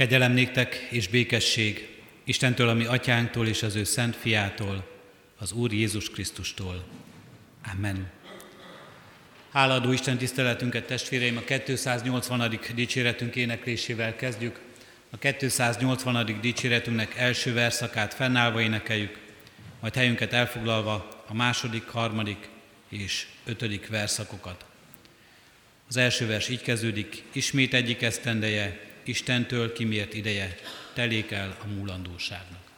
Kegyelem néktek és békesség Istentől, ami atyánktól és az ő szent fiától, az Úr Jézus Krisztustól. Amen. Háladó Isten tiszteletünket, testvéreim, a 280. dicséretünk éneklésével kezdjük. A 280. dicséretünknek első verszakát fennállva énekeljük, majd helyünket elfoglalva a második, harmadik és ötödik verszakokat. Az első vers így kezdődik, ismét egyik esztendeje, Istentől kimért ideje, telik el a múlandóságnak.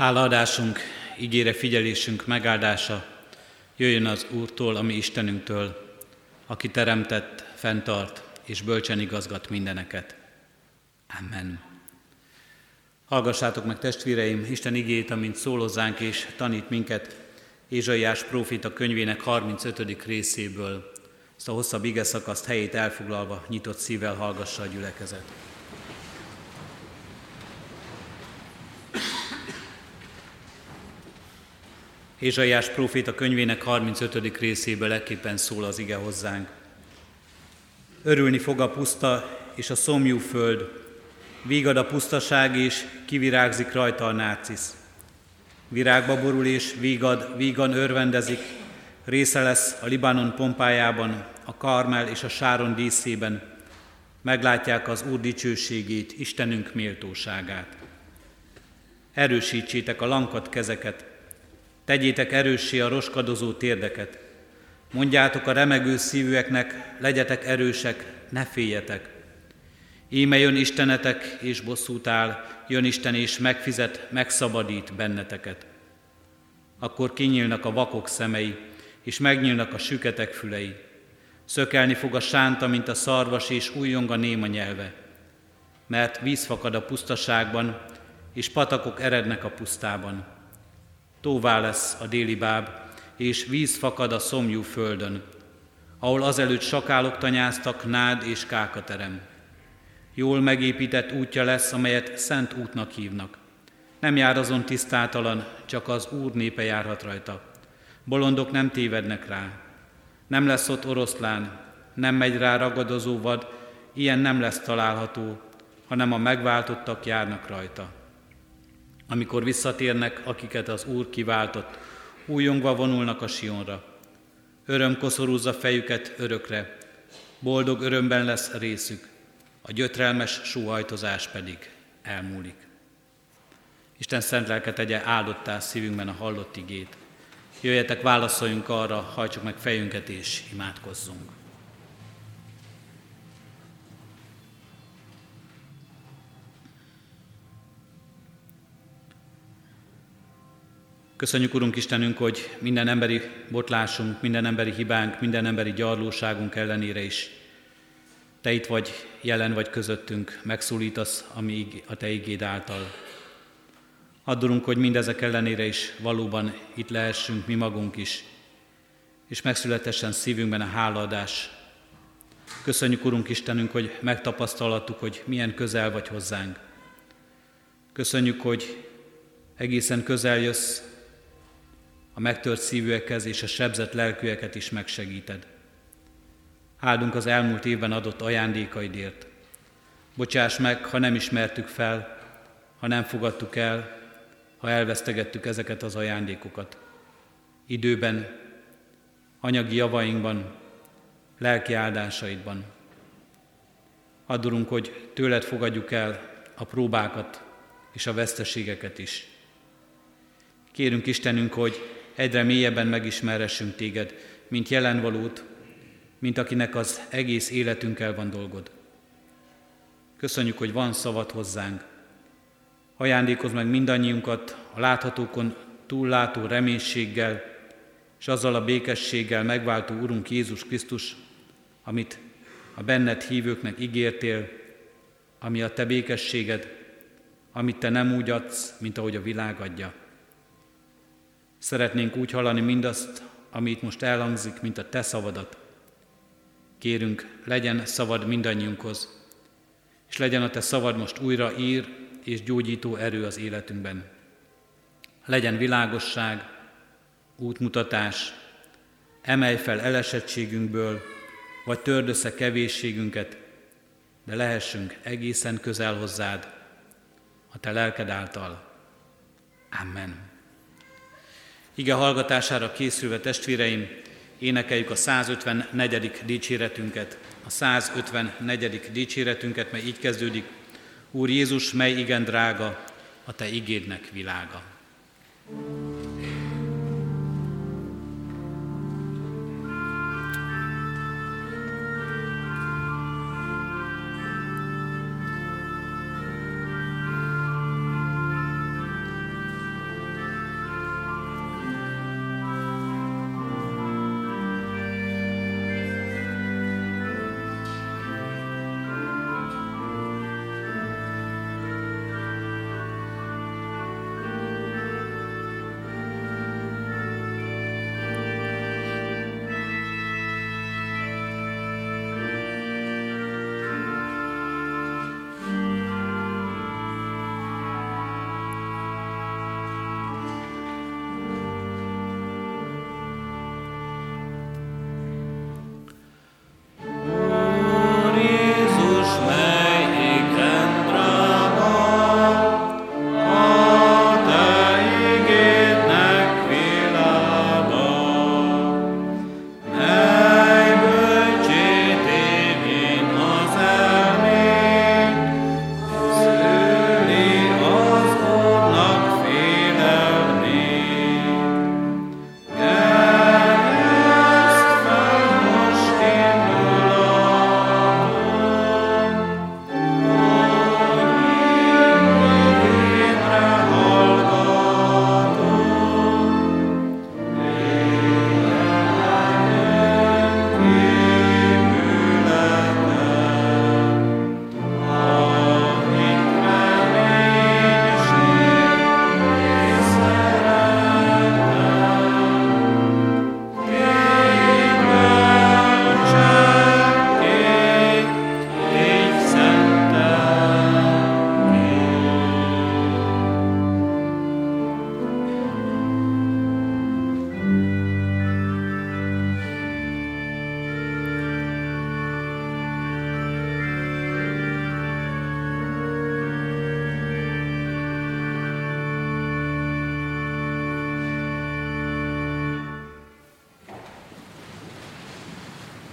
Hálaadásunk, ígére figyelésünk megáldása jöjjön az Úrtól, ami Istenünktől, aki teremtett, fenntart és bölcsen igazgat mindeneket. Amen. Hallgassátok meg testvéreim Isten igét, amint szólozzánk és tanít minket Ézsaiás prófita könyvének 35. részéből. Ezt a hosszabb ige helyét elfoglalva nyitott szívvel hallgassa a gyülekezet. Ézsaiás próféta könyvének 35. részéből ekképpen szól az ige hozzánk. Örülni fog a puszta és a szomjú föld, vígad a pusztaság és kivirágzik rajta a nácisz. Virágba borul és vígad, vígan örvendezik, része lesz a Libanon pompájában, a Karmel és a Sáron díszében, meglátják az Úr dicsőségét, Istenünk méltóságát. Erősítsétek a lankat kezeket, Tegyétek erőssé a roskadozó térdeket. Mondjátok a remegő szívűeknek, legyetek erősek, ne féljetek. Íme jön Istenetek, és bosszút áll, jön Isten, és megfizet, megszabadít benneteket. Akkor kinyílnak a vakok szemei, és megnyílnak a süketek fülei. Szökelni fog a sánta, mint a szarvas, és újjong a néma nyelve. Mert víz fakad a pusztaságban, és patakok erednek a pusztában Tóvá lesz a déli báb, és víz fakad a szomjú földön, ahol azelőtt sakálok tanyáztak, nád és kákaterem. Jól megépített útja lesz, amelyet szent útnak hívnak. Nem jár azon tisztátalan, csak az Úr népe járhat rajta. Bolondok nem tévednek rá. Nem lesz ott oroszlán, nem megy rá ragadozó vad, ilyen nem lesz található, hanem a megváltottak járnak rajta amikor visszatérnek, akiket az Úr kiváltott, újongva vonulnak a Sionra. Öröm koszorúzza fejüket örökre, boldog örömben lesz részük, a gyötrelmes súhajtozás pedig elmúlik. Isten szent lelke tegye áldottá szívünkben a hallott igét. Jöjjetek, válaszoljunk arra, hajtsuk meg fejünket és imádkozzunk. Köszönjük, Urunk Istenünk, hogy minden emberi botlásunk, minden emberi hibánk, minden emberi gyarlóságunk ellenére is Te itt vagy, jelen vagy közöttünk, megszólítasz ami a Te igéd által. Addurunk, hogy mindezek ellenére is valóban itt lehessünk mi magunk is, és megszületessen szívünkben a hálaadás. Köszönjük, Urunk Istenünk, hogy megtapasztalhattuk, hogy milyen közel vagy hozzánk. Köszönjük, hogy egészen közel jössz, a megtört szívűekhez és a sebzett lelkűeket is megsegíted. Áldunk az elmúlt évben adott ajándékaidért. Bocsáss meg, ha nem ismertük fel, ha nem fogadtuk el, ha elvesztegettük ezeket az ajándékokat. Időben, anyagi javainkban, lelki áldásaidban. Adurunk, hogy tőled fogadjuk el a próbákat és a veszteségeket is. Kérünk Istenünk, hogy egyre mélyebben megismeressünk téged, mint jelenvalót, mint akinek az egész életünkkel van dolgod. Köszönjük, hogy van szavad hozzánk. Ajándékozz meg mindannyiunkat a láthatókon túllátó reménységgel, és azzal a békességgel megváltó Urunk Jézus Krisztus, amit a benned hívőknek ígértél, ami a te békességed, amit te nem úgy adsz, mint ahogy a világ adja. Szeretnénk úgy hallani mindazt, amit most elhangzik, mint a Te szavadat. Kérünk, legyen szavad mindannyiunkhoz, és legyen a Te szavad most újra ír és gyógyító erő az életünkben. Legyen világosság, útmutatás, emelj fel elesettségünkből, vagy törd össze kevésségünket, de lehessünk egészen közel hozzád, a Te lelked által. Amen. Ige hallgatására készülve testvéreim, énekeljük a 154. dicséretünket. A 154. dicséretünket, mely így kezdődik. Úr Jézus, mely igen drága, a Te igédnek világa. thank you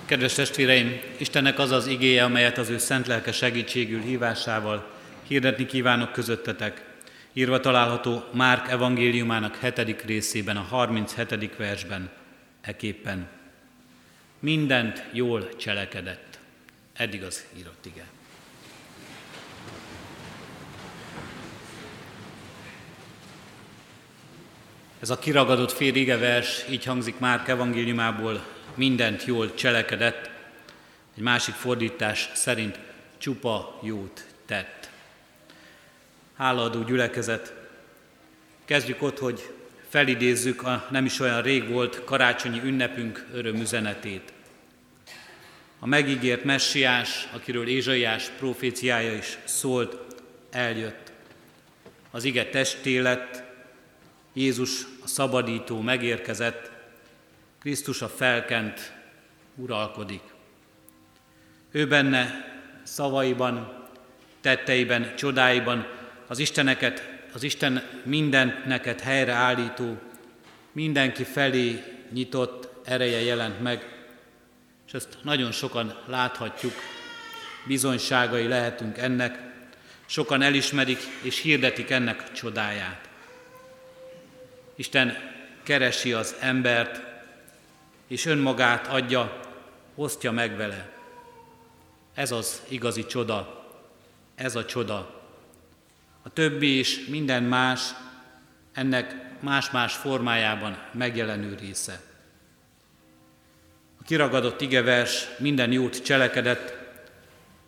Kedves testvéreim, Istennek az az igéje, amelyet az ő szent lelke segítségül hívásával hirdetni kívánok közöttetek. Írva található Márk evangéliumának hetedik részében, a 37. versben, eképpen. Mindent jól cselekedett. Eddig az írott ige. Ez a kiragadott fél vers így hangzik Márk evangéliumából, mindent jól cselekedett, egy másik fordítás szerint csupa jót tett. Hálaadó gyülekezet, kezdjük ott, hogy felidézzük a nem is olyan rég volt karácsonyi ünnepünk örömüzenetét. A megígért messiás, akiről Ézsaiás proféciája is szólt, eljött. Az ige testé lett, Jézus a szabadító megérkezett, Krisztus a felkent uralkodik. Ő benne szavaiban, tetteiben, csodáiban az Isteneket, az Isten mindent neked helyreállító, mindenki felé nyitott ereje jelent meg, és ezt nagyon sokan láthatjuk, bizonyságai lehetünk ennek, sokan elismerik és hirdetik ennek csodáját. Isten keresi az embert, és önmagát adja, osztja meg vele. Ez az igazi csoda, ez a csoda. A többi és minden más ennek más-más formájában megjelenő része. A kiragadott igevers minden jót cselekedett,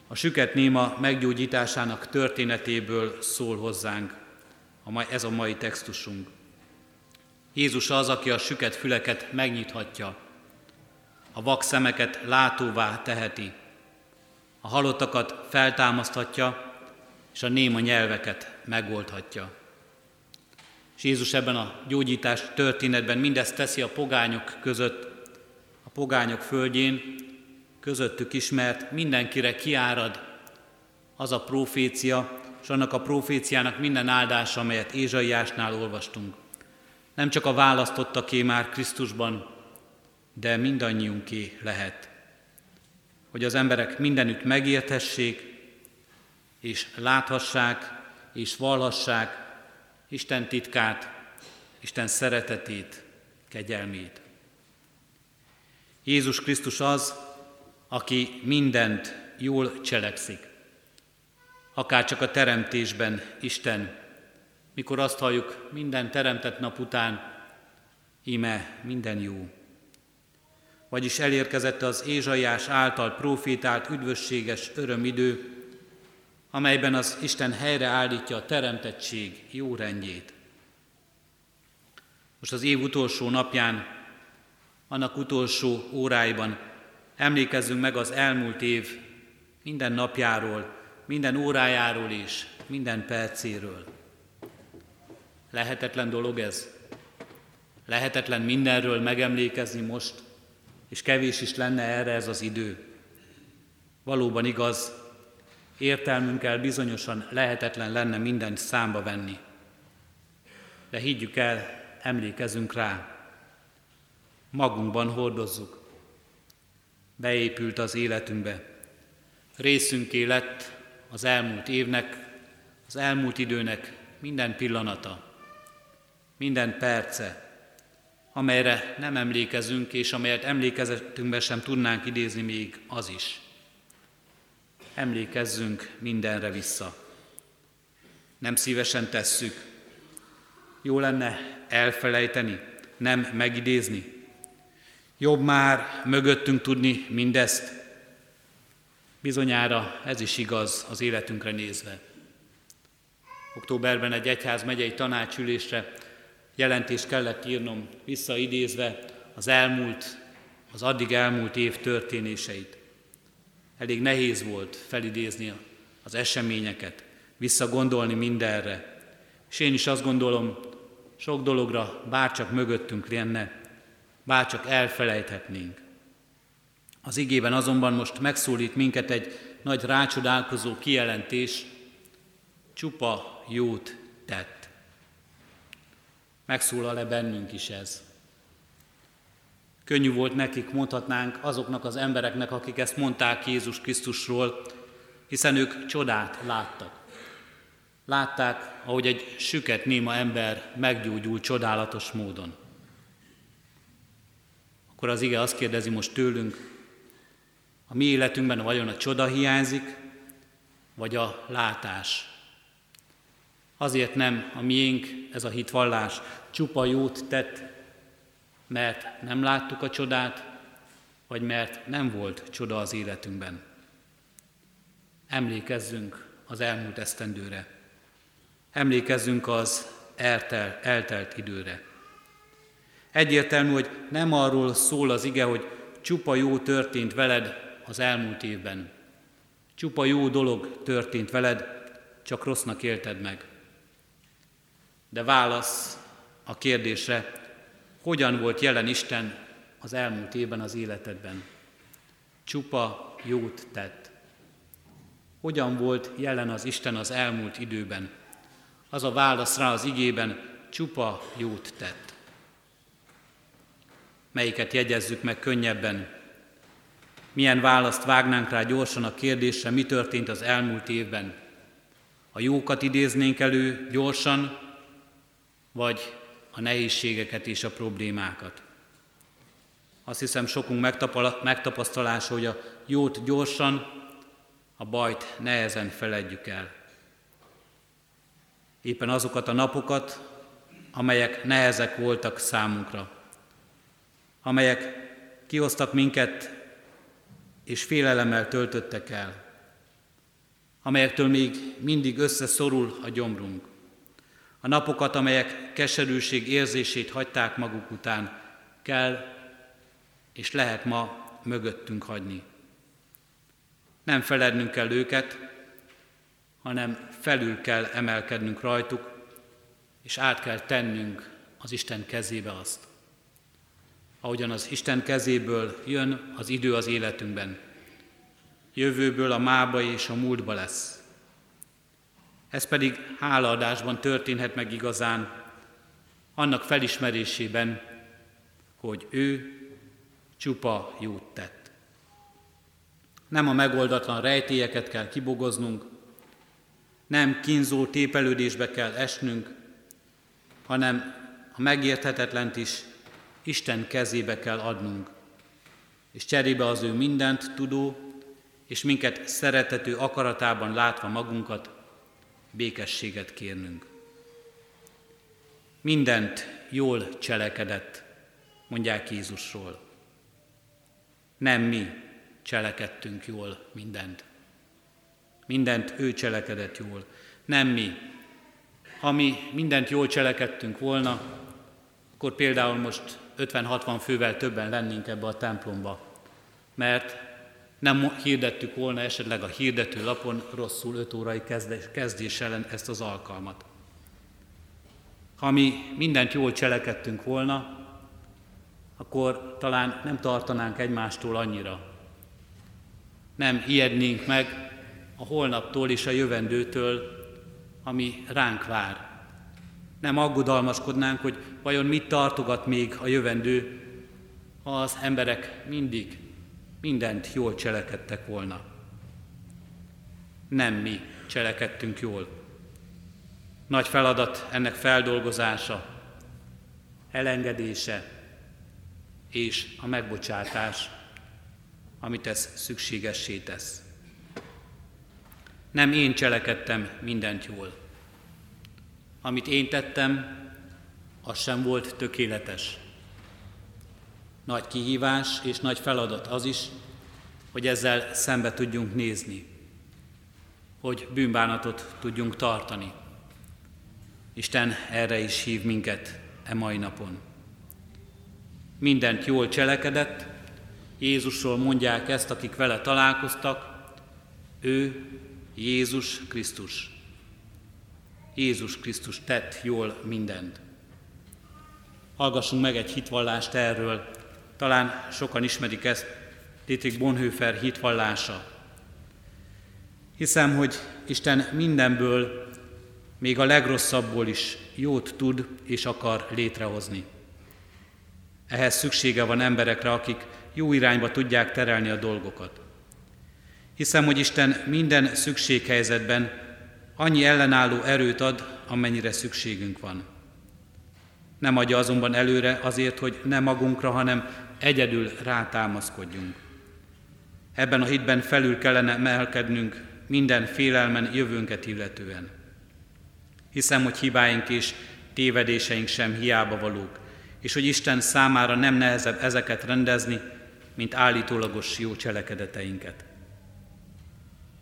a süket néma meggyógyításának történetéből szól hozzánk ez a mai textusunk. Jézus az, aki a süket füleket megnyithatja, a vak szemeket látóvá teheti, a halottakat feltámaszthatja, és a néma nyelveket megoldhatja. És Jézus ebben a gyógyítás történetben mindezt teszi a pogányok között, a pogányok földjén, közöttük ismert, mindenkire kiárad az a profécia, és annak a proféciának minden áldása, amelyet Ézsaiásnál olvastunk. Nem csak a választottaké már Krisztusban, de mindannyiunké lehet. Hogy az emberek mindenütt megérthessék, és láthassák, és valhassák Isten titkát, Isten szeretetét, kegyelmét. Jézus Krisztus az, aki mindent jól cselekszik. Akár csak a teremtésben Isten, mikor azt halljuk minden teremtett nap után, íme minden jó vagyis elérkezett az Ézsaiás által profétált üdvösséges örömidő, amelyben az Isten helyreállítja a teremtettség jó rendjét. Most az év utolsó napján, annak utolsó óráiban emlékezzünk meg az elmúlt év minden napjáról, minden órájáról és minden percéről. Lehetetlen dolog ez. Lehetetlen mindenről megemlékezni most, és kevés is lenne erre ez az idő. Valóban igaz, értelmünkkel bizonyosan lehetetlen lenne mindent számba venni. De higgyük el, emlékezünk rá, magunkban hordozzuk. Beépült az életünkbe. Részünké lett az elmúlt évnek, az elmúlt időnek minden pillanata, minden perce, amelyre nem emlékezünk, és amelyet emlékezetünkbe sem tudnánk idézni még az is. Emlékezzünk mindenre vissza. Nem szívesen tesszük. Jó lenne elfelejteni, nem megidézni. Jobb már mögöttünk tudni mindezt. Bizonyára ez is igaz az életünkre nézve. Októberben egy egyház megyei tanácsülésre jelentést kellett írnom visszaidézve az elmúlt, az addig elmúlt év történéseit. Elég nehéz volt felidézni az eseményeket, visszagondolni mindenre. És én is azt gondolom, sok dologra bárcsak mögöttünk lenne, bárcsak elfelejthetnénk. Az igében azonban most megszólít minket egy nagy rácsodálkozó kijelentés, csupa jót tett. Megszólal-e bennünk is ez? Könnyű volt nekik, mondhatnánk, azoknak az embereknek, akik ezt mondták Jézus Krisztusról, hiszen ők csodát láttak. Látták, ahogy egy süket néma ember meggyógyul csodálatos módon. Akkor az ige azt kérdezi most tőlünk, a mi életünkben vajon a csoda hiányzik, vagy a látás? Azért nem a miénk ez a hitvallás csupa jót tett, mert nem láttuk a csodát, vagy mert nem volt csoda az életünkben. Emlékezzünk az elmúlt esztendőre. Emlékezzünk az eltel, eltelt időre. Egyértelmű, hogy nem arról szól az ige, hogy csupa jó történt veled az elmúlt évben. Csupa jó dolog történt veled, csak rossznak élted meg. De válasz a kérdésre, hogyan volt jelen Isten az elmúlt évben az életedben. Csupa jót tett. Hogyan volt jelen az Isten az elmúlt időben? Az a válasz rá az igében, csupa jót tett. Melyiket jegyezzük meg könnyebben? Milyen választ vágnánk rá gyorsan a kérdésre, mi történt az elmúlt évben? A jókat idéznénk elő gyorsan, vagy a nehézségeket és a problémákat. Azt hiszem sokunk megtapasztalása, hogy a jót gyorsan, a bajt nehezen feledjük el. Éppen azokat a napokat, amelyek nehezek voltak számunkra, amelyek kihoztak minket és félelemmel töltöttek el, amelyektől még mindig összeszorul a gyomrunk. A napokat, amelyek keserűség érzését hagyták maguk után, kell és lehet ma mögöttünk hagyni. Nem felednünk kell őket, hanem felül kell emelkednünk rajtuk, és át kell tennünk az Isten kezébe azt. Ahogyan az Isten kezéből jön az idő az életünkben. Jövőből a mába és a múltba lesz. Ez pedig hálaadásban történhet meg igazán, annak felismerésében, hogy ő csupa jót tett. Nem a megoldatlan rejtélyeket kell kibogoznunk, nem kínzó tépelődésbe kell esnünk, hanem a megérthetetlent is Isten kezébe kell adnunk, és cserébe az ő mindent tudó, és minket szeretető akaratában látva magunkat, békességet kérnünk. Mindent jól cselekedett, mondják Jézusról. Nem mi cselekedtünk jól mindent. Mindent ő cselekedett jól, nem mi. Ha mi mindent jól cselekedtünk volna, akkor például most 50-60 fővel többen lennénk ebbe a templomba, mert nem hirdettük volna esetleg a hirdető lapon rosszul 5 órai kezdés, ellen ezt az alkalmat. Ha mi mindent jól cselekedtünk volna, akkor talán nem tartanánk egymástól annyira. Nem ijednénk meg a holnaptól és a jövendőtől, ami ránk vár. Nem aggodalmaskodnánk, hogy vajon mit tartogat még a jövendő, ha az emberek mindig mindent jól cselekedtek volna. Nem mi cselekedtünk jól. Nagy feladat ennek feldolgozása, elengedése és a megbocsátás, amit ez szükségessé tesz. Nem én cselekedtem mindent jól. Amit én tettem, az sem volt tökéletes. Nagy kihívás és nagy feladat az is, hogy ezzel szembe tudjunk nézni, hogy bűnbánatot tudjunk tartani. Isten erre is hív minket e mai napon. Mindent jól cselekedett, Jézusról mondják ezt, akik vele találkoztak, ő Jézus Krisztus. Jézus Krisztus tett jól mindent. Hallgassunk meg egy hitvallást erről, talán sokan ismerik ezt, Dietrich Bonhoeffer hitvallása. Hiszem, hogy Isten mindenből, még a legrosszabbból is jót tud és akar létrehozni. Ehhez szüksége van emberekre, akik jó irányba tudják terelni a dolgokat. Hiszem, hogy Isten minden szükséghelyzetben annyi ellenálló erőt ad, amennyire szükségünk van. Nem adja azonban előre azért, hogy ne magunkra, hanem egyedül rátámaszkodjunk. Ebben a hitben felül kellene melkednünk minden félelmen jövőnket illetően. Hiszem, hogy hibáink és tévedéseink sem hiába valók, és hogy Isten számára nem nehezebb ezeket rendezni, mint állítólagos jó cselekedeteinket.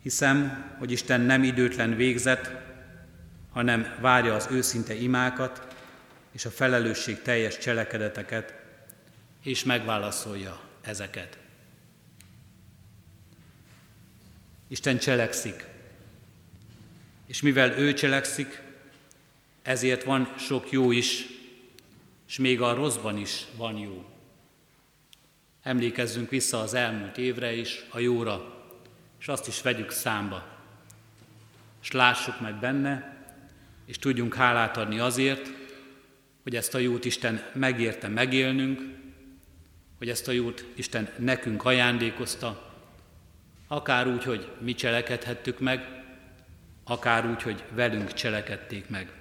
Hiszem, hogy Isten nem időtlen végzet, hanem várja az őszinte imákat és a felelősség teljes cselekedeteket, és megválaszolja ezeket. Isten cselekszik, és mivel ő cselekszik, ezért van sok jó is, és még a rosszban is van jó. Emlékezzünk vissza az elmúlt évre is, a jóra, és azt is vegyük számba. És lássuk meg benne, és tudjunk hálát adni azért, hogy ezt a jót Isten megérte megélnünk, hogy ezt a jót Isten nekünk ajándékozta, akár úgy, hogy mi cselekedhettük meg, akár úgy, hogy velünk cselekedték meg.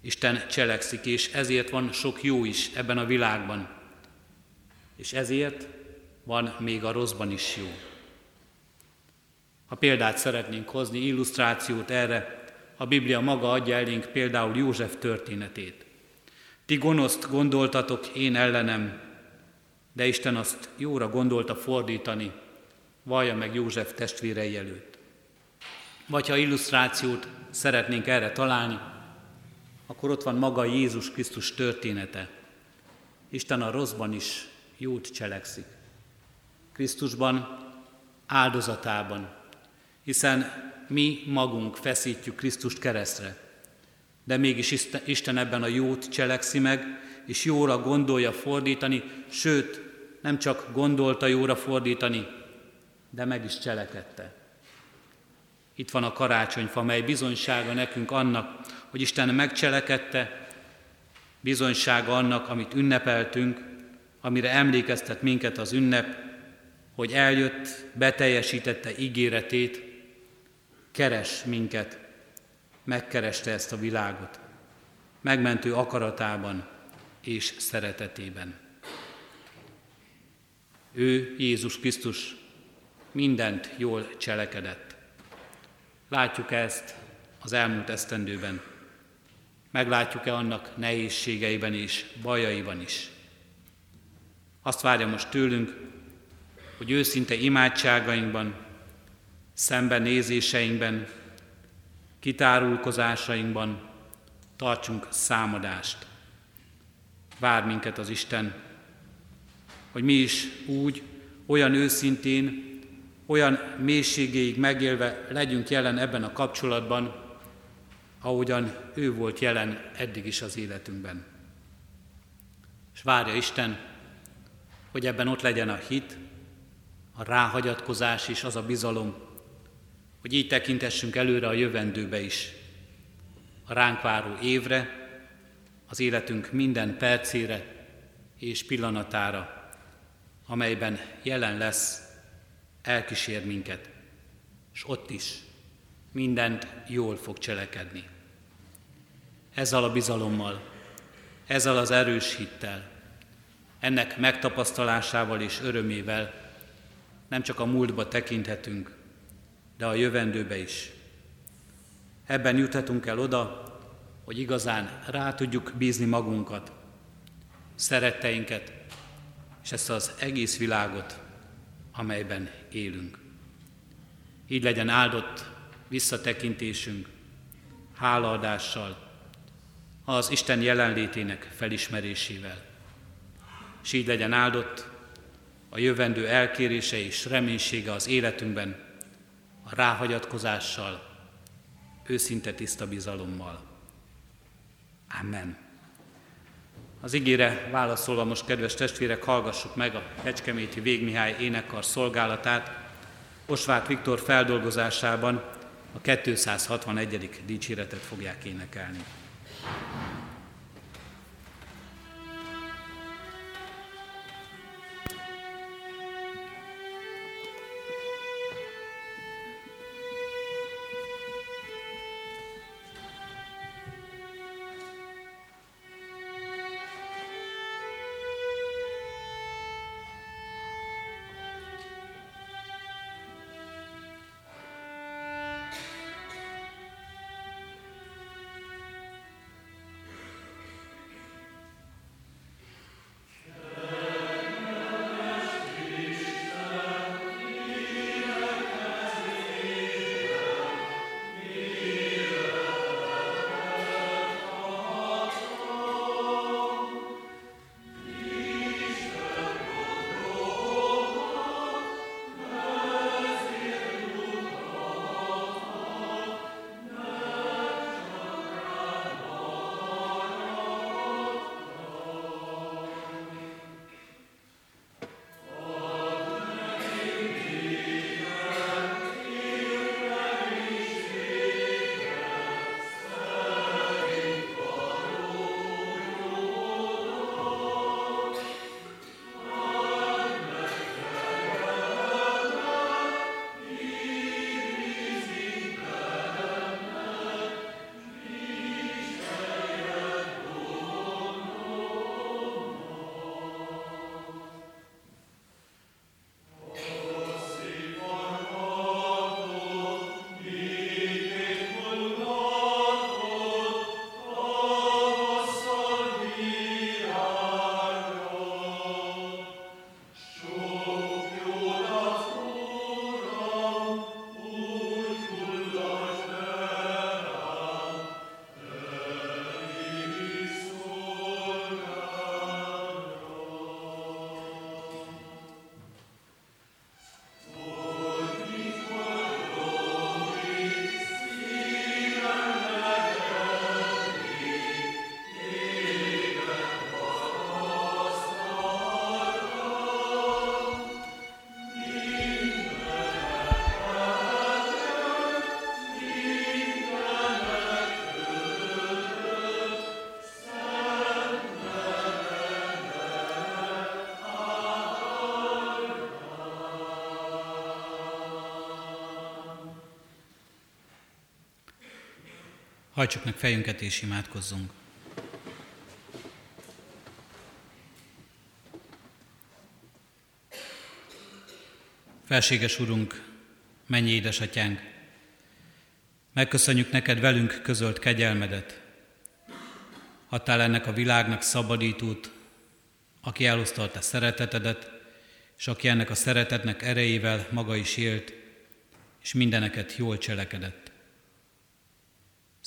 Isten cselekszik, és ezért van sok jó is ebben a világban. És ezért van még a rosszban is jó. Ha példát szeretnénk hozni, illusztrációt erre, a Biblia maga adja elénk például József történetét. Ti gonoszt gondoltatok én ellenem, de Isten azt jóra gondolta fordítani, vallja meg József testvérei előtt. Vagy ha illusztrációt szeretnénk erre találni, akkor ott van maga Jézus Krisztus története. Isten a rosszban is jót cselekszik. Krisztusban, áldozatában, hiszen mi magunk feszítjük Krisztust keresztre, de mégis Isten ebben a jót cselekszi meg, és jóra gondolja fordítani, sőt, nem csak gondolta jóra fordítani, de meg is cselekedte. Itt van a karácsonyfa, mely bizonysága nekünk annak, hogy Isten megcselekedte, bizonysága annak, amit ünnepeltünk, amire emlékeztet minket az ünnep, hogy eljött, beteljesítette ígéretét, keres minket, megkereste ezt a világot, megmentő akaratában és szeretetében. Ő, Jézus Krisztus, mindent jól cselekedett. Látjuk ezt az elmúlt esztendőben. Meglátjuk-e annak nehézségeiben és bajaiban is. Azt várja most tőlünk, hogy őszinte imádságainkban, szembenézéseinkben, kitárulkozásainkban tartsunk számadást. Vár minket az Isten, hogy mi is úgy, olyan őszintén, olyan mélységéig megélve legyünk jelen ebben a kapcsolatban, ahogyan ő volt jelen eddig is az életünkben. És várja Isten, hogy ebben ott legyen a hit, a ráhagyatkozás és az a bizalom, hogy így tekintessünk előre a jövendőbe is, a ránk váró évre, az életünk minden percére és pillanatára, amelyben jelen lesz, elkísér minket, és ott is mindent jól fog cselekedni. Ezzel a bizalommal, ezzel az erős hittel, ennek megtapasztalásával és örömével nem csak a múltba tekinthetünk, de a jövendőbe is. Ebben juthatunk el oda, hogy igazán rá tudjuk bízni magunkat, szeretteinket, és ezt az egész világot, amelyben élünk. Így legyen áldott visszatekintésünk, hálaadással, az Isten jelenlétének felismerésével. És így legyen áldott a jövendő elkérése és reménysége az életünkben, a ráhagyatkozással, őszinte tiszta bizalommal. Amen. Az ígére válaszolva most, kedves testvérek, hallgassuk meg a Kecskeméti Végmihály énekkar szolgálatát. Osvát Viktor feldolgozásában a 261. dicséretet fogják énekelni. Hajtsuk meg fejünket és imádkozzunk. Felséges Urunk, mennyi édesatyánk, megköszönjük neked velünk közölt kegyelmedet. Adtál ennek a világnak szabadítót, aki eloszta a te szeretetedet, és aki ennek a szeretetnek erejével maga is élt, és mindeneket jól cselekedett.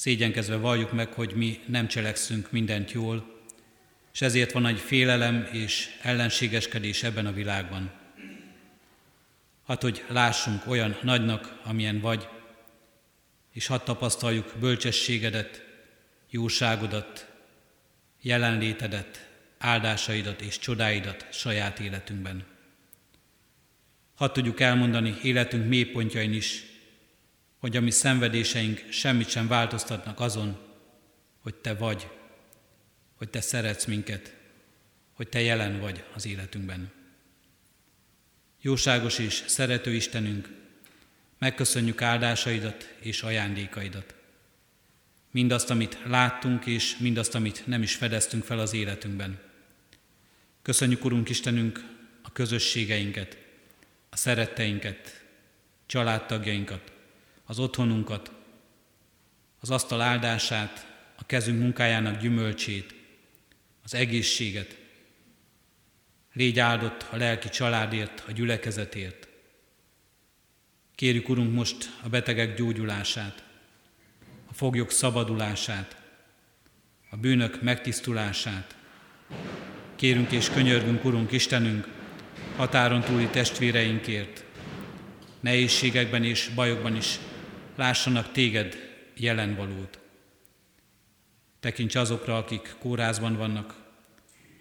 Szégyenkezve valljuk meg, hogy mi nem cselekszünk mindent jól, és ezért van egy félelem és ellenségeskedés ebben a világban. Hát, hogy lássunk olyan nagynak, amilyen vagy, és hadd tapasztaljuk bölcsességedet, jóságodat, jelenlétedet, áldásaidat és csodáidat saját életünkben. Hadd tudjuk elmondani életünk mélypontjain is, hogy a mi szenvedéseink semmit sem változtatnak azon, hogy Te vagy, hogy Te szeretsz minket, hogy Te jelen vagy az életünkben. Jóságos és szerető Istenünk, megköszönjük áldásaidat és ajándékaidat. Mindazt, amit láttunk, és mindazt, amit nem is fedeztünk fel az életünkben. Köszönjük, Urunk Istenünk, a közösségeinket, a szeretteinket, családtagjainkat, az otthonunkat, az asztal áldását, a kezünk munkájának gyümölcsét, az egészséget. Légy áldott a lelki családért, a gyülekezetért. Kérjük, Urunk, most a betegek gyógyulását, a foglyok szabadulását, a bűnök megtisztulását. Kérünk és könyörgünk, Urunk Istenünk, határon túli testvéreinkért, nehézségekben és bajokban is lássanak téged jelenvalót. Tekints azokra, akik kórházban vannak,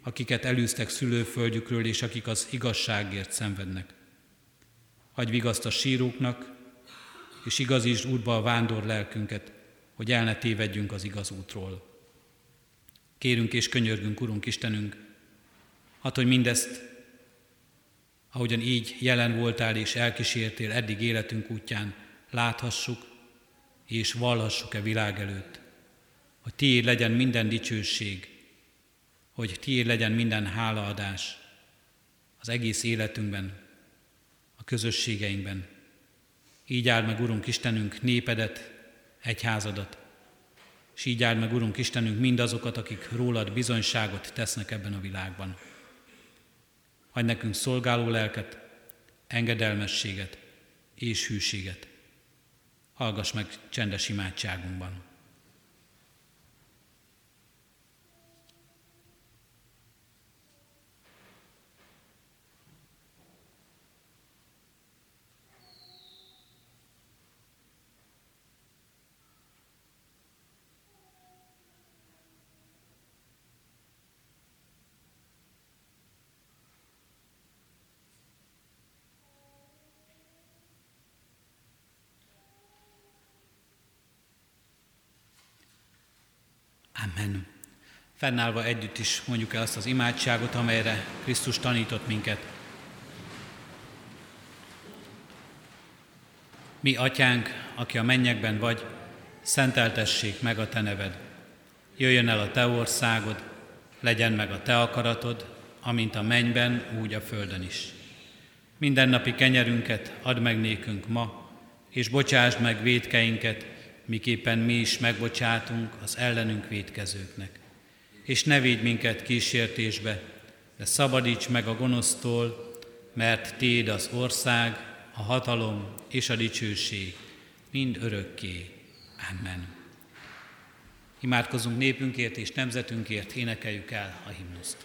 akiket elűztek szülőföldjükről, és akik az igazságért szenvednek. Hagy vigaszt a síróknak, és igazítsd útba a vándor lelkünket, hogy el ne tévedjünk az igaz útról. Kérünk és könyörgünk, Urunk Istenünk, hát, hogy mindezt, ahogyan így jelen voltál és elkísértél eddig életünk útján, láthassuk és vallhassuk-e világ előtt, hogy tiéd legyen minden dicsőség, hogy tiéd legyen minden hálaadás az egész életünkben, a közösségeinkben. Így áld meg, Urunk Istenünk, népedet, egyházadat, és így áld meg, Urunk Istenünk, mindazokat, akik rólad bizonyságot tesznek ebben a világban. Adj nekünk szolgáló lelket, engedelmességet és hűséget hallgass meg csendes imádságunkban. Amen. Fennállva együtt is mondjuk el azt az imádságot, amelyre Krisztus tanított minket. Mi, atyánk, aki a mennyekben vagy, szenteltessék meg a te neved. Jöjjön el a te országod, legyen meg a te akaratod, amint a mennyben, úgy a földön is. Mindennapi kenyerünket add meg nékünk ma, és bocsásd meg védkeinket, miképpen mi is megbocsátunk az ellenünk védkezőknek. És ne védj minket kísértésbe, de szabadíts meg a gonosztól, mert Téd az ország, a hatalom és a dicsőség, mind örökké. Amen. Imádkozunk népünkért és nemzetünkért, énekeljük el a himnuszt.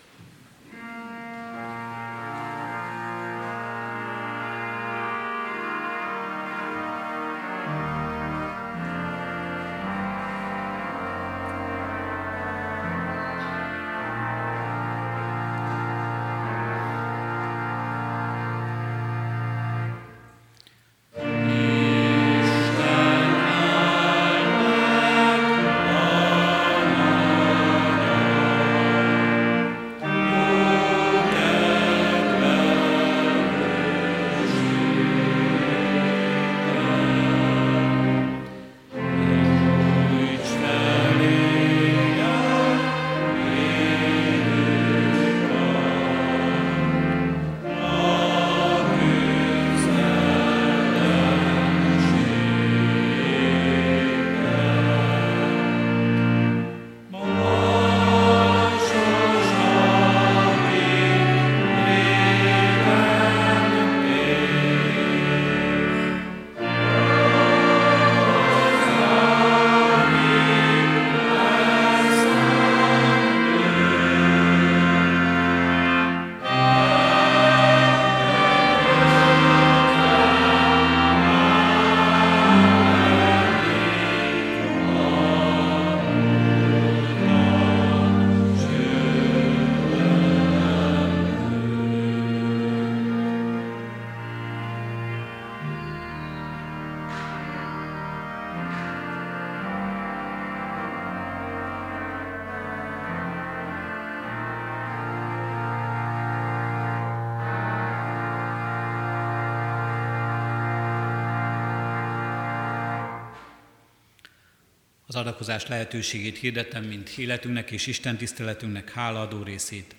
Az adakozás lehetőségét hirdetem, mint életünknek és Isten tiszteletünknek hálaadó részét.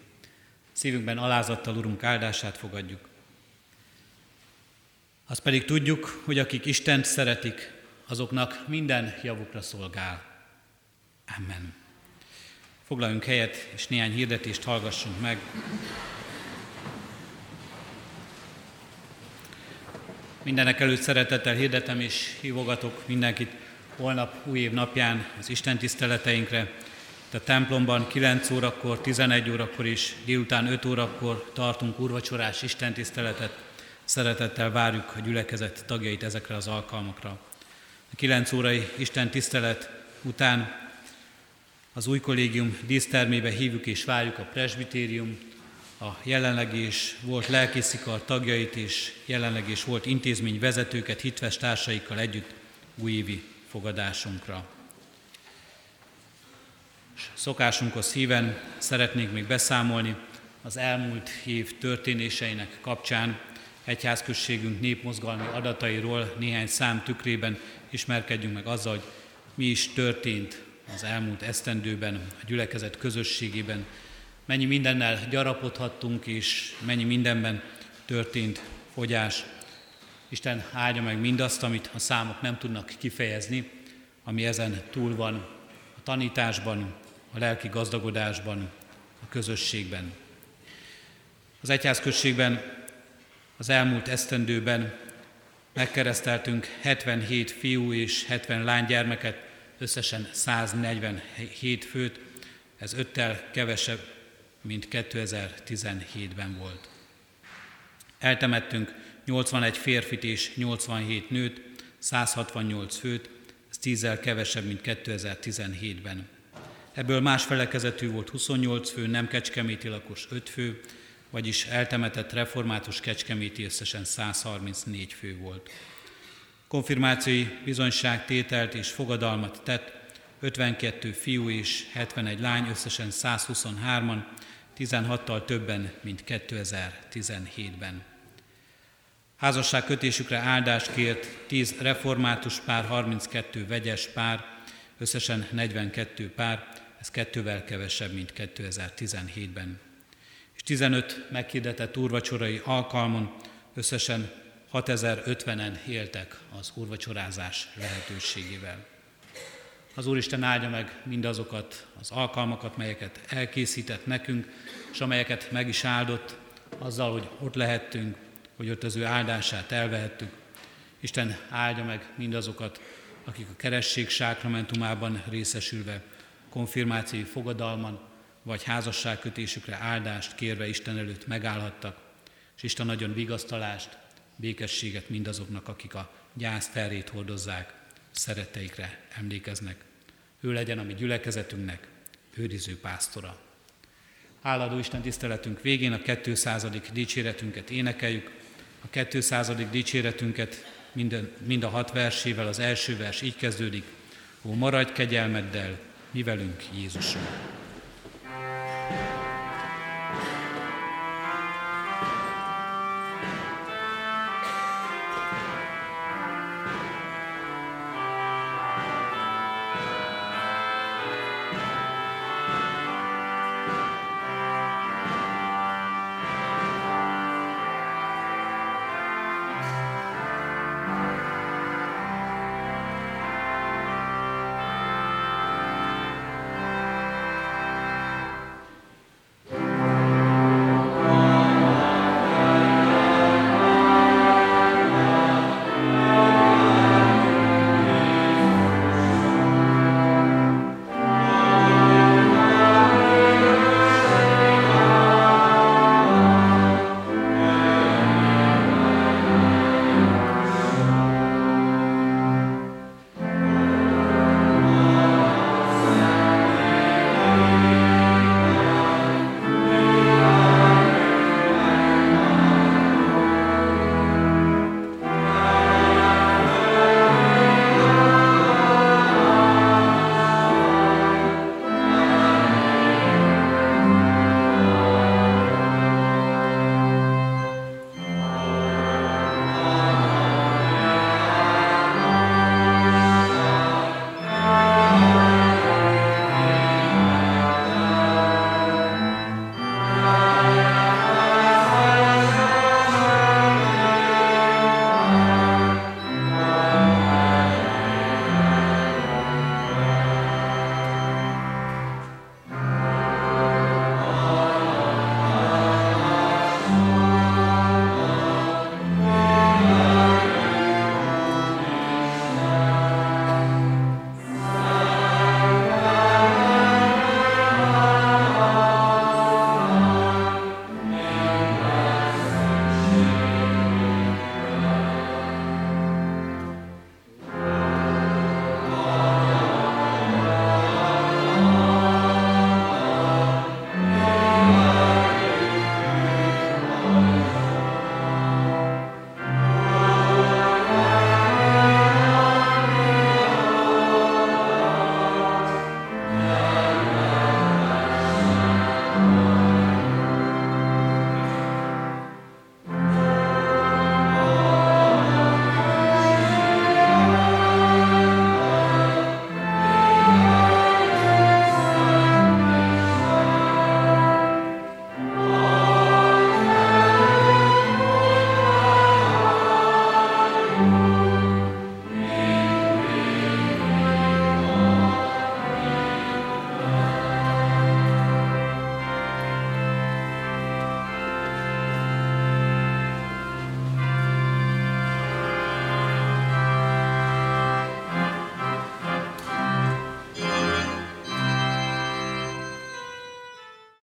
Szívünkben alázattal Urunk áldását fogadjuk. Azt pedig tudjuk, hogy akik Istent szeretik, azoknak minden javukra szolgál. Amen. Foglaljunk helyet, és néhány hirdetést hallgassunk meg. Mindenek előtt szeretettel hirdetem és hívogatok mindenkit holnap új év napján az Isten tiszteleteinkre. A templomban 9 órakor, 11 órakor is, délután 5 órakor tartunk úrvacsorás Isten tiszteletet. Szeretettel várjuk a gyülekezet tagjait ezekre az alkalmakra. A 9 órai Isten tisztelet után az új kollégium dísztermébe hívjuk és várjuk a presbitérium, a jelenleg is volt lelkészikar tagjait és jelenleg is volt intézmény vezetőket hitves társaikkal együtt újévi fogadásunkra. Szokásunkhoz híven szeretnék még beszámolni az elmúlt év történéseinek kapcsán egyházközségünk népmozgalmi adatairól néhány szám tükrében ismerkedjünk meg azzal, hogy mi is történt az elmúlt esztendőben, a gyülekezet közösségében, mennyi mindennel gyarapodhattunk, és mennyi mindenben történt fogyás. Isten áldja meg mindazt, amit a számok nem tudnak kifejezni, ami ezen túl van a tanításban, a lelki gazdagodásban, a közösségben. Az egyházközségben az elmúlt esztendőben megkereszteltünk 77 fiú és 70 lánygyermeket, összesen 147 főt, ez öttel kevesebb, mint 2017-ben volt. Eltemettünk 81 férfit és 87 nőt, 168 főt, ez 10 kevesebb, mint 2017-ben. Ebből más felekezetű volt 28 fő, nem kecskeméti lakos 5 fő, vagyis eltemetett református kecskeméti összesen 134 fő volt. Konfirmációi bizonyságtételt és fogadalmat tett 52 fiú és 71 lány, összesen 123-an, 16-tal többen, mint 2017-ben. Házasság kötésükre áldást kért 10 református pár, 32 vegyes pár, összesen 42 pár, ez kettővel kevesebb, mint 2017-ben. 15 meghirdetett úrvacsorai alkalmon összesen 6050-en éltek az úrvacsorázás lehetőségével. Az Úristen áldja meg mindazokat az alkalmakat, melyeket elkészített nekünk, és amelyeket meg is áldott, azzal, hogy ott lehettünk, hogy ott az ő áldását elvehettük. Isten áldja meg mindazokat, akik a keresség sákramentumában részesülve, konfirmációi fogadalman, vagy házasságkötésükre áldást kérve Isten előtt megállhattak, és Isten nagyon vigasztalást, békességet mindazoknak, akik a gyász terét hordozzák, szeretteikre emlékeznek. Ő legyen a mi gyülekezetünknek őriző pásztora. Háladó Isten tiszteletünk végén a 200. dicséretünket énekeljük. A 200. dicséretünket minden, mind a hat versével, az első vers így kezdődik. Ó, maradj kegyelmeddel, mi velünk Jézusom!